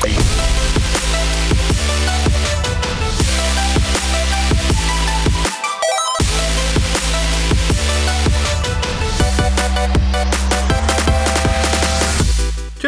Ciao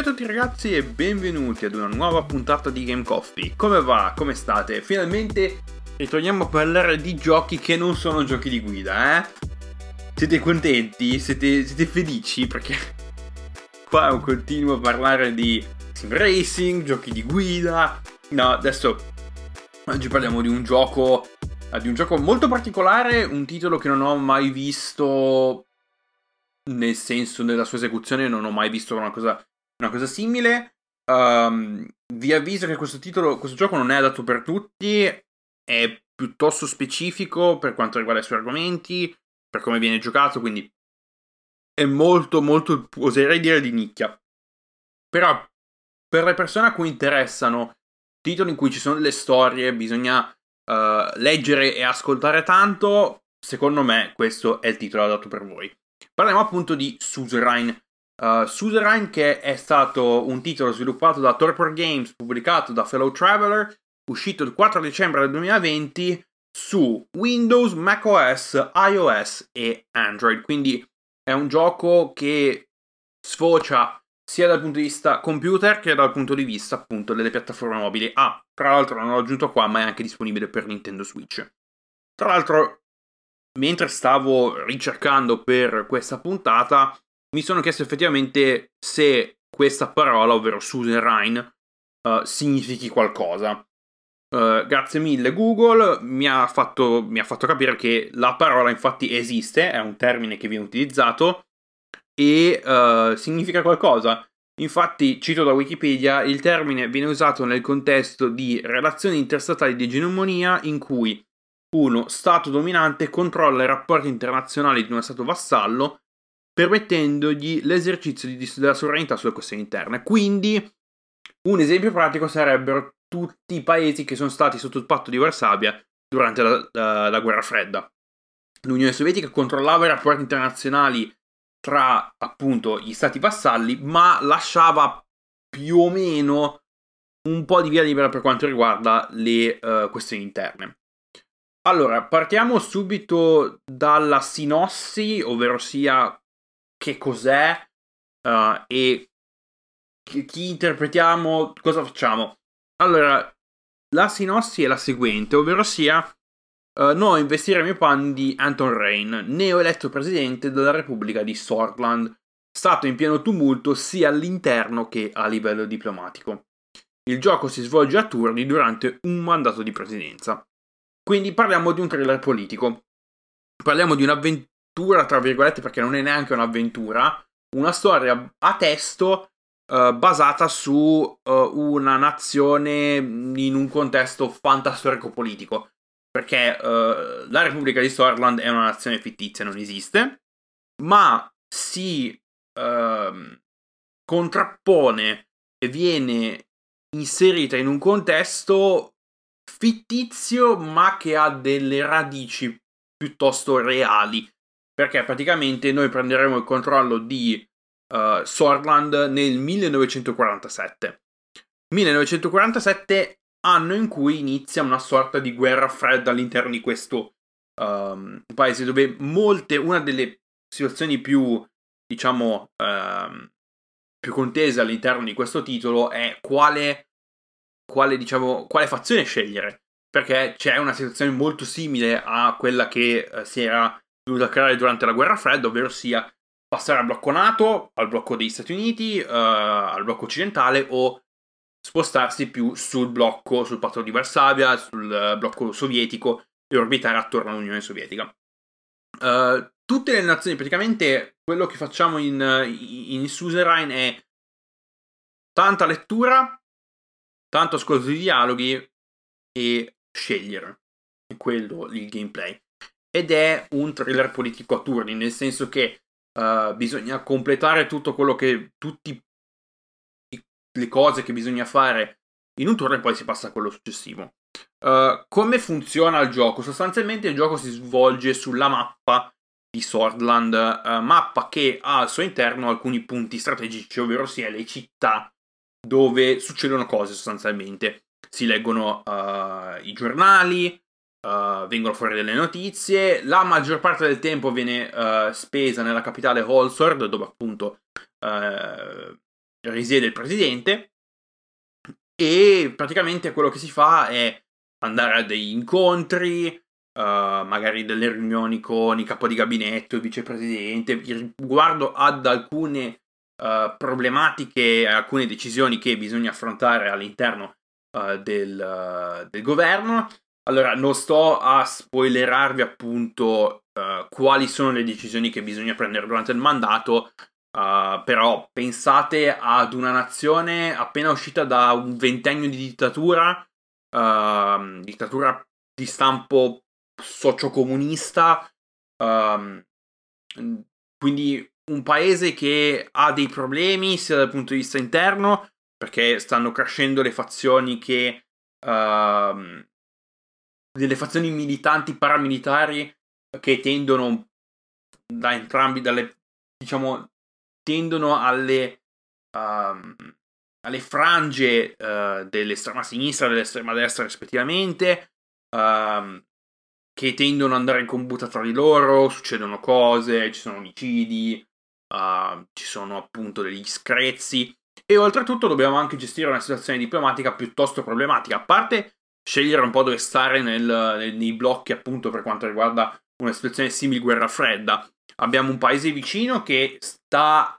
a tutti ragazzi e benvenuti ad una nuova puntata di Game Coffee. Come va? Come state? Finalmente ritorniamo a parlare di giochi che non sono giochi di guida, eh? Siete contenti? Siete, siete felici? Perché qua continuo a parlare di sim racing, giochi di guida. No, adesso oggi parliamo di un gioco di un gioco molto particolare, un titolo che non ho mai visto nel senso della sua esecuzione, non ho mai visto una cosa, una cosa simile. Um, vi avviso che questo titolo, questo gioco non è adatto per tutti, è piuttosto specifico per quanto riguarda i suoi argomenti, per come viene giocato, quindi è molto, molto, oserei dire di nicchia. Però per le persone a cui interessano titoli in cui ci sono delle storie, bisogna uh, leggere e ascoltare tanto, secondo me questo è il titolo adatto per voi. Parliamo appunto di Suzerain. Uh, Suzerain che è stato un titolo sviluppato da Torpor Games, pubblicato da Fellow Traveler, uscito il 4 dicembre del 2020 su Windows, macOS, iOS e Android. Quindi è un gioco che sfocia sia dal punto di vista computer che dal punto di vista appunto delle piattaforme mobili. Ah, tra l'altro non l'ho aggiunto qua, ma è anche disponibile per Nintendo Switch. Tra l'altro, mentre stavo ricercando per questa puntata, mi sono chiesto effettivamente se questa parola, ovvero Suzerain, uh, significhi qualcosa. Uh, grazie mille Google mi ha, fatto, mi ha fatto capire che la parola infatti esiste, è un termine che viene utilizzato e uh, significa qualcosa. Infatti, cito da Wikipedia, il termine viene usato nel contesto di relazioni interstatali di egemonia in cui uno Stato dominante controlla i rapporti internazionali di uno Stato vassallo, permettendogli l'esercizio di, della sovranità sulle questioni interne. Quindi, un esempio pratico sarebbero tutti i paesi che sono stati sotto il patto di Varsavia durante la, la, la guerra fredda. L'Unione Sovietica controllava i rapporti internazionali tra appunto gli stati vassalli, ma lasciava più o meno un po' di via libera per quanto riguarda le uh, questioni interne. Allora, partiamo subito dalla sinossi, ovvero sia che cos'è uh, e chi, interpretiamo, cosa facciamo. Allora, la sinossi è la seguente, ovvero sia uh, noi investiremo i panni di Anton Rain, neo eletto presidente della Repubblica di Swordland, stato in pieno tumulto sia all'interno che a livello diplomatico. Il gioco si svolge a turni durante un mandato di presidenza. Quindi parliamo di un thriller politico. Parliamo di un'avventura, tra virgolette, perché non è neanche un'avventura, una storia a testo uh, basata su uh, una nazione in un contesto fantastorico politico perché uh, la Repubblica di Storland è una nazione fittizia, non esiste, ma si uh, contrappone e viene inserita in un contesto fittizio ma che ha delle radici piuttosto reali. Perché praticamente noi prenderemo il controllo di uh, Sorland nel 1947 1947 anno in cui inizia una sorta di guerra fredda all'interno di questo um, paese dove molte, una delle situazioni più, diciamo, um, più contese all'interno di questo titolo è quale, quale, diciamo, quale fazione scegliere. Perché c'è una situazione molto simile a quella che uh, si era dovuta creare durante la guerra fredda, ovvero sia passare al blocco NATO, al blocco degli Stati Uniti, uh, al blocco occidentale o spostarsi più sul blocco, sul patto di Varsavia, sul eh, blocco sovietico e orbitare attorno all'Unione Sovietica. Uh, tutte le nazioni, praticamente quello che facciamo in, in Suzerain è tanta lettura, tanto ascolto di dialoghi e scegliere. È quello il gameplay. Ed è un thriller politico a turni, nel senso che uh, bisogna completare tutto quello che tutti le cose che bisogna fare in un turno e poi si passa a quello successivo. Uh, come funziona il gioco? Sostanzialmente il gioco si svolge sulla mappa di Swordland, uh, mappa che ha al suo interno alcuni punti strategici, ovvero sia le città dove succedono cose sostanzialmente. Si leggono uh, i giornali, vengono fuori delle notizie, la maggior parte del tempo viene spesa nella capitale Holsworth, dove appunto risiede il presidente, e praticamente quello che si fa è andare a degli incontri, uh, magari delle riunioni con i capo di gabinetto, il vicepresidente, riguardo ad alcune uh, problematiche, alcune decisioni che bisogna affrontare all'interno uh, del, del, governo. Allora, non sto a spoilerarvi appunto quali sono le decisioni che bisogna prendere durante il mandato, Uh, però pensate ad una nazione appena uscita da un ventennio di dittatura, uh, dittatura di stampo sociocomunista, um, quindi un paese che ha dei problemi sia dal punto di vista interno, perché stanno crescendo le fazioni che... Uh, delle fazioni militanti paramilitari che tendono da entrambi, dalle, diciamo, tendono alle, um, alle frange uh, dell'estrema sinistra e dell'estrema destra rispettivamente, um, che tendono ad andare in combutta tra di loro, succedono cose, ci sono omicidi, uh, ci sono appunto degli screzzi e oltretutto dobbiamo anche gestire una situazione diplomatica piuttosto problematica, a parte scegliere un po' dove stare nel, nel, nei blocchi appunto per quanto riguarda una situazione simile guerra fredda. Abbiamo un paese vicino che sta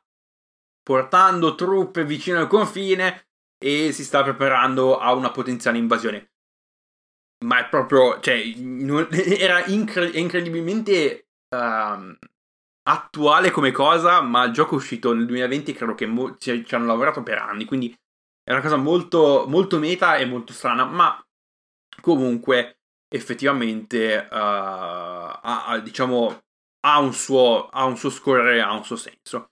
portando truppe vicino al confine e si sta preparando a una potenziale invasione ma è proprio, cioè, era incre- incredibilmente uh, attuale come cosa, ma il gioco è uscito nel 2020 credo che mo- ci, ci, hanno lavorato per anni, quindi è una cosa molto, molto meta e molto strana, ma comunque effettivamente uh, ha, ha, diciamo, ha un, suo, ha un suo scorrere, ha un suo senso.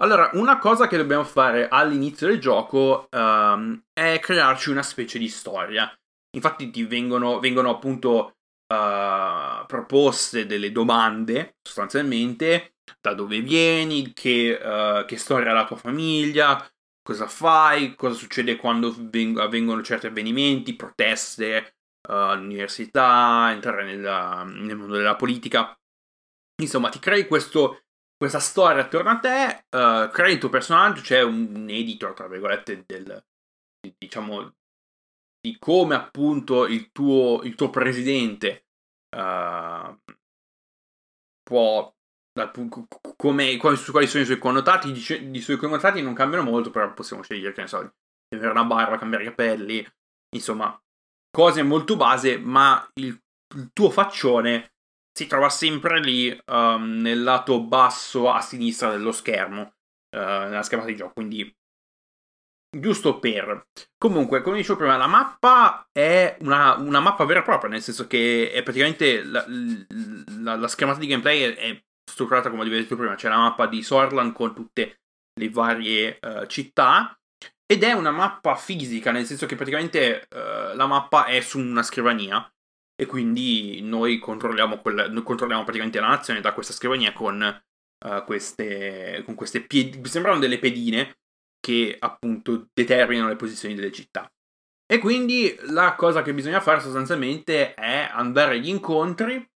Allora, una cosa che dobbiamo fare all'inizio del gioco um, è crearci una specie di storia. Infatti ti vengono, vengono appunto uh, proposte delle domande, sostanzialmente, da dove vieni, che, uh, che storia ha la tua famiglia, cosa fai, cosa succede quando avvengono certi avvenimenti, proteste uh, all'università, entrare nella, nel mondo della politica. Insomma, ti crei questo, questa storia attorno a te, uh, crei il tuo personaggio, c'è un editor, tra virgolette, del, diciamo, di come appunto il tuo, il tuo presidente uh, può come, quali sono i suoi connotati i suoi connotati non cambiano molto però possiamo scegliere che ne so avere una barba cambiare i capelli insomma cose molto base ma il, il tuo faccione si trova sempre lì um, nel lato basso a sinistra dello schermo uh, nella schermata di gioco quindi giusto per. Comunque, come dicevo prima, la mappa è una, una, mappa vera e propria, nel senso che è praticamente la, la, la schermata di gameplay è, è, strutturata come avevi detto prima, c'è la mappa di Sorland con tutte le varie uh, città ed è una mappa fisica, nel senso che praticamente uh, la mappa è su una scrivania e quindi noi controlliamo, quella, noi controlliamo praticamente la nazione da questa scrivania con, uh, queste, con queste piedi, sembrano delle pedine che appunto determinano le posizioni delle città. E quindi la cosa che bisogna fare sostanzialmente è andare agli incontri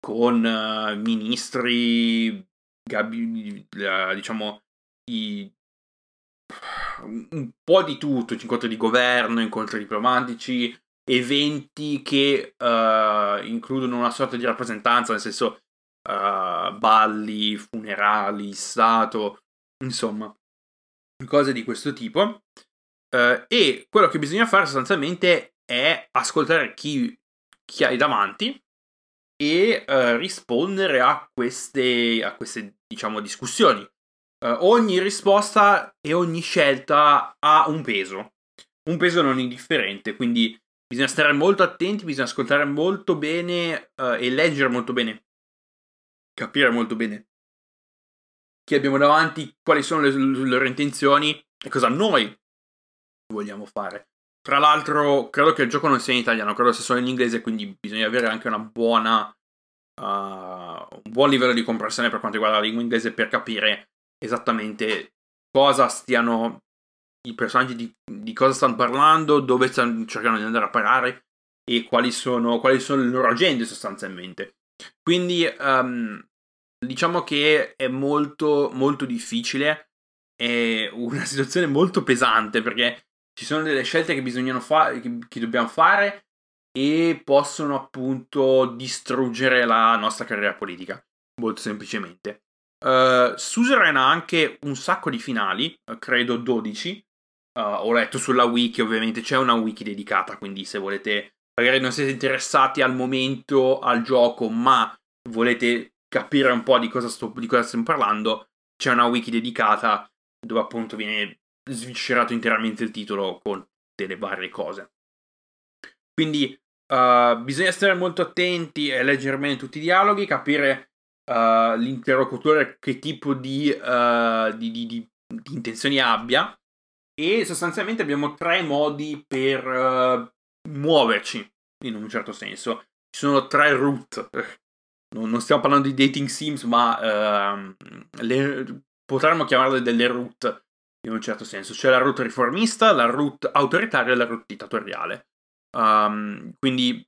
con uh, ministri, gabi, uh, diciamo, i, un po' di tutto, incontri di governo, incontri diplomatici, eventi che uh, includono una sorta di rappresentanza, nel senso balli, funerali, stato, insomma, cose di questo tipo. Uh, e quello che bisogna fare sostanzialmente è ascoltare chi, chi hai davanti e uh, rispondere a queste, a queste, diciamo, discussioni. Uh, ogni risposta e ogni scelta ha un peso, un peso non indifferente, quindi bisogna stare molto attenti, bisogna ascoltare molto bene e leggere molto bene, capire molto bene chi abbiamo davanti, quali sono le, le loro intenzioni e cosa noi vogliamo fare. Tra l'altro, credo che il gioco non sia in italiano, credo sia solo in inglese, quindi bisogna avere anche una buona, uh, un buon livello di comprensione per quanto riguarda la lingua inglese per capire esattamente cosa stiano i personaggi di, di, cosa stanno parlando, dove stanno cercando di andare a parare e quali sono, quali sono le loro agende sostanzialmente. Quindi um, diciamo che è molto, molto difficile, è una situazione molto pesante perché ci sono delle scelte che bisognano fare, che, che dobbiamo fare e possono appunto distruggere la nostra carriera politica, molto semplicemente. Uh, Suzerain ha anche un sacco di finali, uh, credo 12. Uh, ho letto sulla wiki, ovviamente c'è una wiki dedicata, quindi se volete, magari non siete interessati al momento al gioco, ma volete capire un po' di cosa, sto, di cosa stiamo parlando, c'è una wiki dedicata dove appunto viene sviscerato interamente il titolo con delle varie cose. Quindi uh, bisogna stare molto attenti e leggere bene tutti i dialoghi, capire uh, l'interlocutore che tipo di, uh, di, di, di, intenzioni abbia e sostanzialmente abbiamo tre modi per muoverci in un certo senso. Ci sono tre route. Non, stiamo parlando di dating sims, ma ehm, le, potremmo chiamarle delle route in un certo senso. C'è la route riformista, la route autoritaria e la route dittatoriale. Um, quindi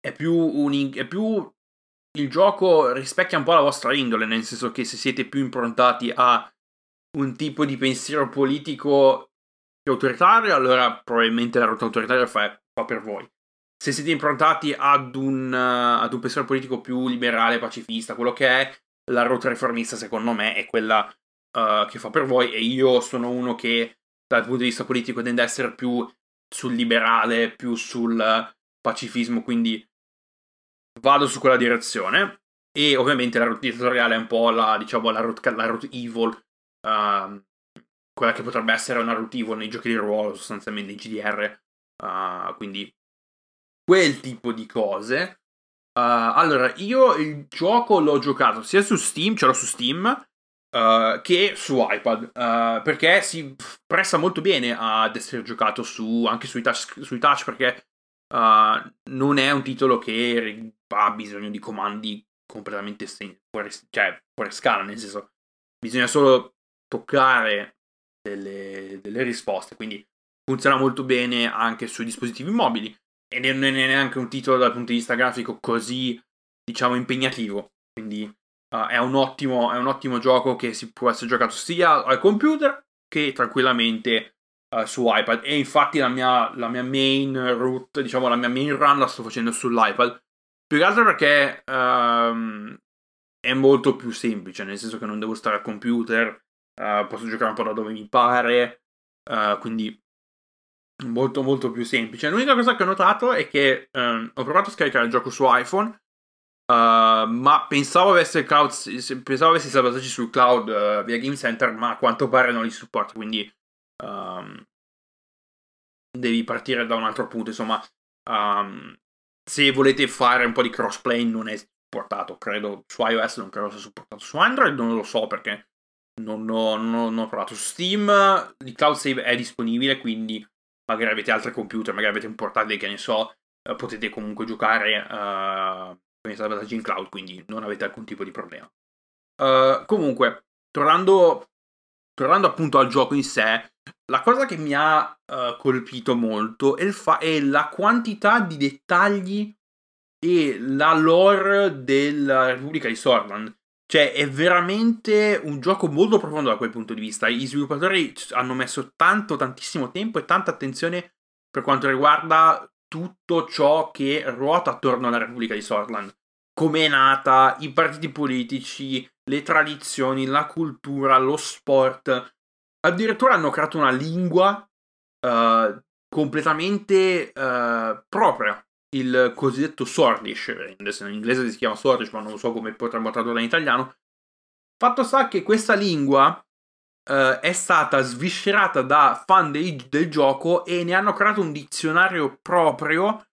è più, un, è più il gioco rispecchia un po' la vostra indole, nel senso che se siete più improntati a un tipo di pensiero politico più autoritario, allora probabilmente la rotta autoritaria fa, fa per voi. Se siete improntati ad un, uh, ad un pensiero politico più liberale, pacifista, quello che è, la rotta riformista secondo me è quella uh, che fa per voi e io sono uno che dal punto di vista politico tende ad essere più sul liberale, più sul pacifismo, quindi vado su quella direzione. E ovviamente la route editoriale è un po' la, diciamo, la route, la route evil, uh, quella che potrebbe essere una evil nei giochi di ruolo, sostanzialmente in GDR. Uh, quindi quel tipo di cose. Uh, allora, io il gioco l'ho giocato sia su Steam, ce l'ho su Steam, Uh, che su iPad, uh, perché si presta molto bene ad essere giocato su, anche sui touch, sui touch perché uh, non è un titolo che ha bisogno di comandi completamente fuori, cioè, fuori scala, nel senso bisogna solo toccare delle, delle risposte, quindi funziona molto bene anche sui dispositivi mobili e non è neanche un titolo dal punto di vista grafico così, diciamo, impegnativo, quindi Uh, è, un ottimo, è, un ottimo, gioco che si può essere giocato sia al computer che tranquillamente uh, su iPad. E infatti la mia, la mia, main route, diciamo la mia main run la sto facendo sull'iPad. Più che altro perché um, è molto più semplice, nel senso che non devo stare al computer, uh, posso giocare un po' da dove mi pare, quindi molto molto più semplice. L'unica cosa che ho notato è che um, ho provato a scaricare il gioco su iPhone Uh, ma pensavo avesse, cloud, pensavo avesse salvataggi sul cloud uh, via Game Center, ma a quanto pare non li supporta. Quindi um, devi partire da un altro punto. Insomma, um, se volete fare un po' di crossplay, non è supportato. Credo su iOS, non credo sia supportato su Android. Non lo so perché non ho, non ho, provato Steam. Il cloud save è disponibile, quindi magari avete altri computer, magari avete un portatile che ne so, uh, potete comunque giocare con i salvataggi in cloud, quindi non avete alcun tipo di problema. Uh, comunque, tornando, tornando, appunto al gioco in sé, la cosa che mi ha uh, colpito molto è, fa- è, la quantità di dettagli e la lore della Repubblica di Sorland. Cioè, è veramente un gioco molto profondo da quel punto di vista. I sviluppatori hanno messo tanto, tantissimo tempo e tanta attenzione per quanto riguarda tutto ciò che ruota attorno alla Repubblica di Sorland. Come è nata, i partiti politici, le tradizioni, la cultura, lo sport. Addirittura hanno creato una lingua uh, completamente uh, propria, il cosiddetto Swordish. In inglese si chiama Swordish, ma non so come potremmo tradurre in italiano. Fatto sta che questa lingua uh, è stata sviscerata da fan dei, del gioco e ne hanno creato un dizionario proprio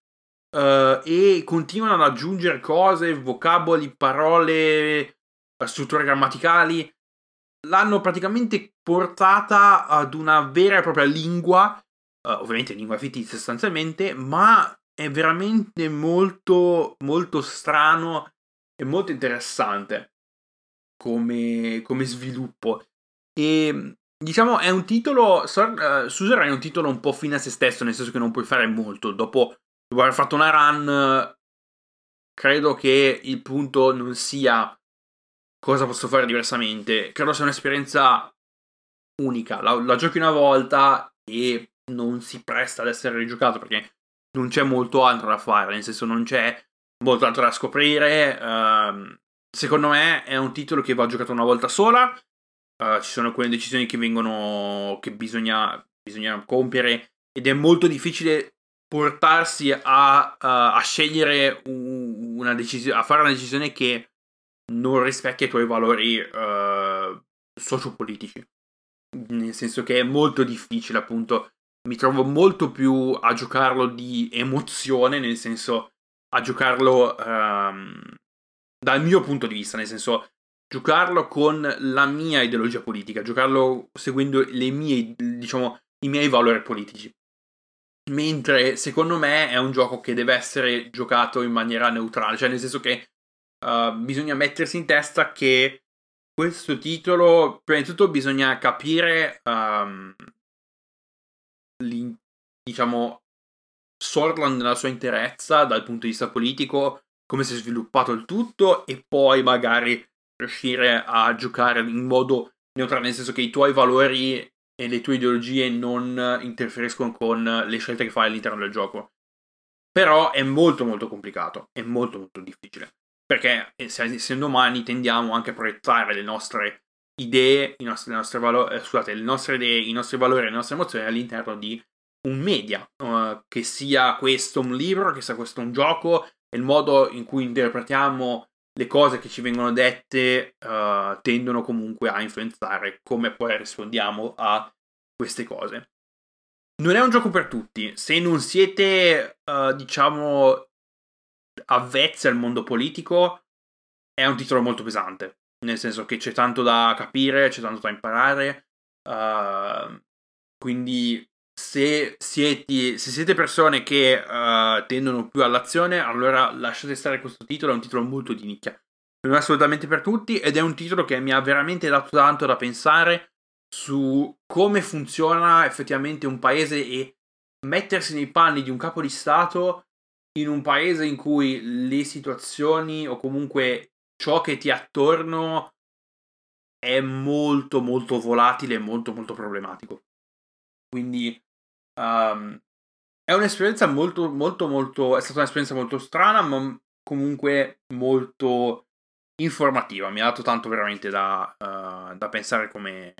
uh, e continuano ad aggiungere cose, vocaboli, parole, strutture grammaticali. L'hanno praticamente portata ad una vera e propria lingua, uh, ovviamente lingua fittizia sostanzialmente, ma è veramente molto, molto strano e molto interessante come, come sviluppo. E diciamo, è un titolo. Uh, Suser è un titolo un po' fine a se stesso, nel senso che non puoi fare molto. Dopo, dopo aver fatto una run, credo che il punto non sia cosa posso fare diversamente. Credo sia un'esperienza unica. La, la giochi una volta e non si presta ad essere rigiocato perché non c'è molto altro da fare, nel senso non c'è molto altro da scoprire. Uh, secondo me è un titolo che va giocato una volta sola. Uh, ci sono quelle decisioni che vengono. che bisogna, bisogna compiere ed è molto difficile portarsi a, uh, a scegliere una decisione, a fare una decisione che non rispecchia i tuoi valori uh, sociopolitici. Nel senso che è molto difficile, appunto. Mi trovo molto più a giocarlo di emozione, nel senso a giocarlo um, dal mio punto di vista, nel senso giocarlo con la mia ideologia politica, giocarlo seguendo le mie, diciamo, i miei valori politici. Mentre secondo me è un gioco che deve essere giocato in maniera neutrale, cioè nel senso che uh, bisogna mettersi in testa che questo titolo, prima di tutto bisogna capire, um, diciamo, Sorland nella sua interezza dal punto di vista politico, come si è sviluppato il tutto e poi magari riuscire a giocare in modo neutrale, nel senso che i tuoi valori e le tue ideologie non interferiscono con le scelte che fai all'interno del gioco. Però è molto molto complicato, è molto molto difficile, perché essendo umani tendiamo anche a proiettare le nostre idee, i nostri, valori, eh, scusate, le nostre idee, i nostri valori, le nostre emozioni all'interno di un media, uh, che sia questo un libro, che sia questo un gioco, il modo in cui interpretiamo le cose che ci vengono dette uh, tendono comunque a influenzare come poi rispondiamo a queste cose. Non è un gioco per tutti. Se non siete, uh, diciamo, avvezzi al mondo politico, è un titolo molto pesante. Nel senso che c'è tanto da capire, c'è tanto da imparare. Uh, quindi se siete, se siete persone che uh, tendono più all'azione, allora lasciate stare questo titolo, è un titolo molto di nicchia. Non è assolutamente per tutti ed è un titolo che mi ha veramente dato tanto da pensare su come funziona effettivamente un paese e mettersi nei panni di un capo di Stato in un paese in cui le situazioni o comunque ciò che ti attorno è molto molto volatile e molto molto problematico. Quindi um, è un'esperienza molto, molto, molto. È stata un'esperienza molto strana, ma comunque molto informativa. Mi ha dato tanto veramente da, uh, da pensare come,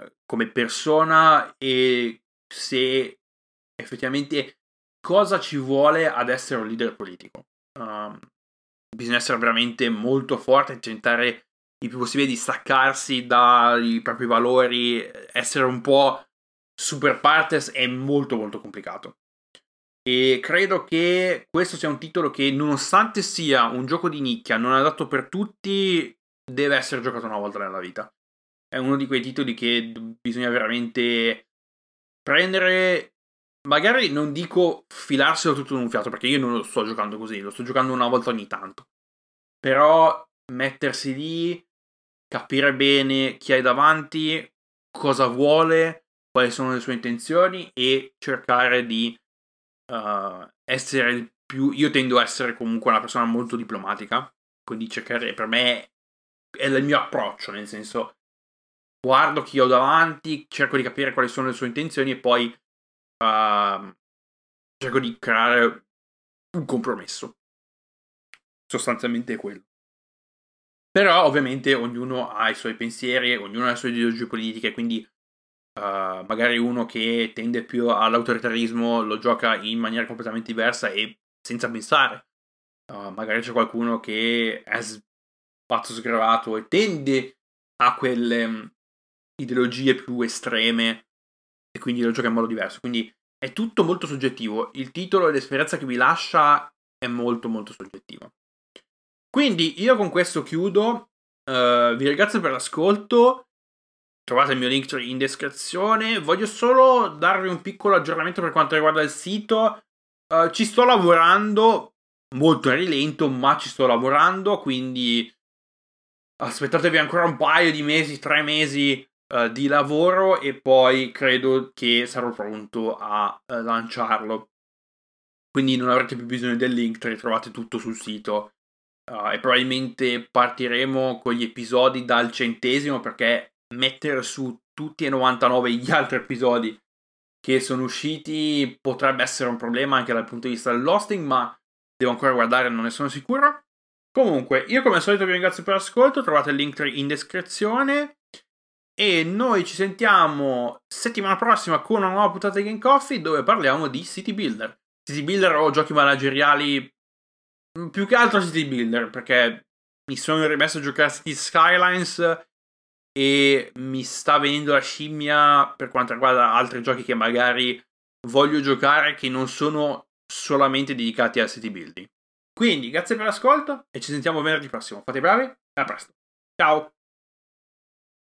uh, come persona e se effettivamente cosa ci vuole ad essere un leader politico. Um, bisogna essere veramente molto forte e tentare il più possibile di staccarsi dai propri valori, essere un po' super partes è molto molto complicato. E credo che questo sia un titolo che, nonostante sia un gioco di nicchia, non adatto per tutti, deve essere giocato una volta nella vita. È uno di quei titoli che bisogna veramente prendere. Magari non dico filarselo tutto in un fiato, perché io non lo sto giocando così, lo sto giocando una volta ogni tanto. Però mettersi lì, capire bene chi hai davanti, cosa vuole quali sono le sue intenzioni e cercare di uh, essere più... Io tendo a essere comunque una persona molto diplomatica, quindi cercare, per me è il mio approccio, nel senso guardo chi ho davanti, cerco di capire quali sono le sue intenzioni e poi uh, cerco di creare un compromesso. Sostanzialmente è quello. Però ovviamente ognuno ha i suoi pensieri, ognuno ha le sue ideologie politiche, quindi Uh, magari uno che tende più all'autoritarismo lo gioca in maniera completamente diversa e senza pensare. Uh, magari c'è qualcuno che è pazzo sgravato e tende a quelle um, ideologie più estreme e quindi lo gioca in modo diverso. Quindi è tutto molto soggettivo. Il titolo e l'esperienza che vi lascia è molto molto soggettivo. Quindi io con questo chiudo. Uh, vi ringrazio per l'ascolto trovate il mio link in descrizione. Voglio solo darvi un piccolo aggiornamento per quanto riguarda il sito. Uh, ci sto lavorando molto a rilento, ma ci sto lavorando, quindi aspettatevi ancora un paio di mesi, tre mesi uh, di lavoro e poi credo che sarò pronto a uh, lanciarlo. Quindi non avrete più bisogno del link, ritrovate tutto sul sito. Uh, e probabilmente partiremo con gli episodi dal centesimo perché mettere su tutti e 99 gli altri episodi che sono usciti potrebbe essere un problema anche dal punto di vista dell'hosting, ma devo ancora guardare, non ne sono sicuro. Comunque, io come al solito vi ringrazio per l'ascolto, trovate il link in descrizione e noi ci sentiamo settimana prossima con una nuova puntata di Game Coffee dove parliamo di City Builder. City Builder o giochi manageriali, più che altro City Builder, perché mi sono rimesso a giocare a City Skylines e mi sta venendo la scimmia per quanto riguarda altri giochi che magari voglio giocare che non sono solamente dedicati al city building. Quindi grazie per l'ascolto e ci sentiamo venerdì prossimo. Fate bravi, a presto. Ciao!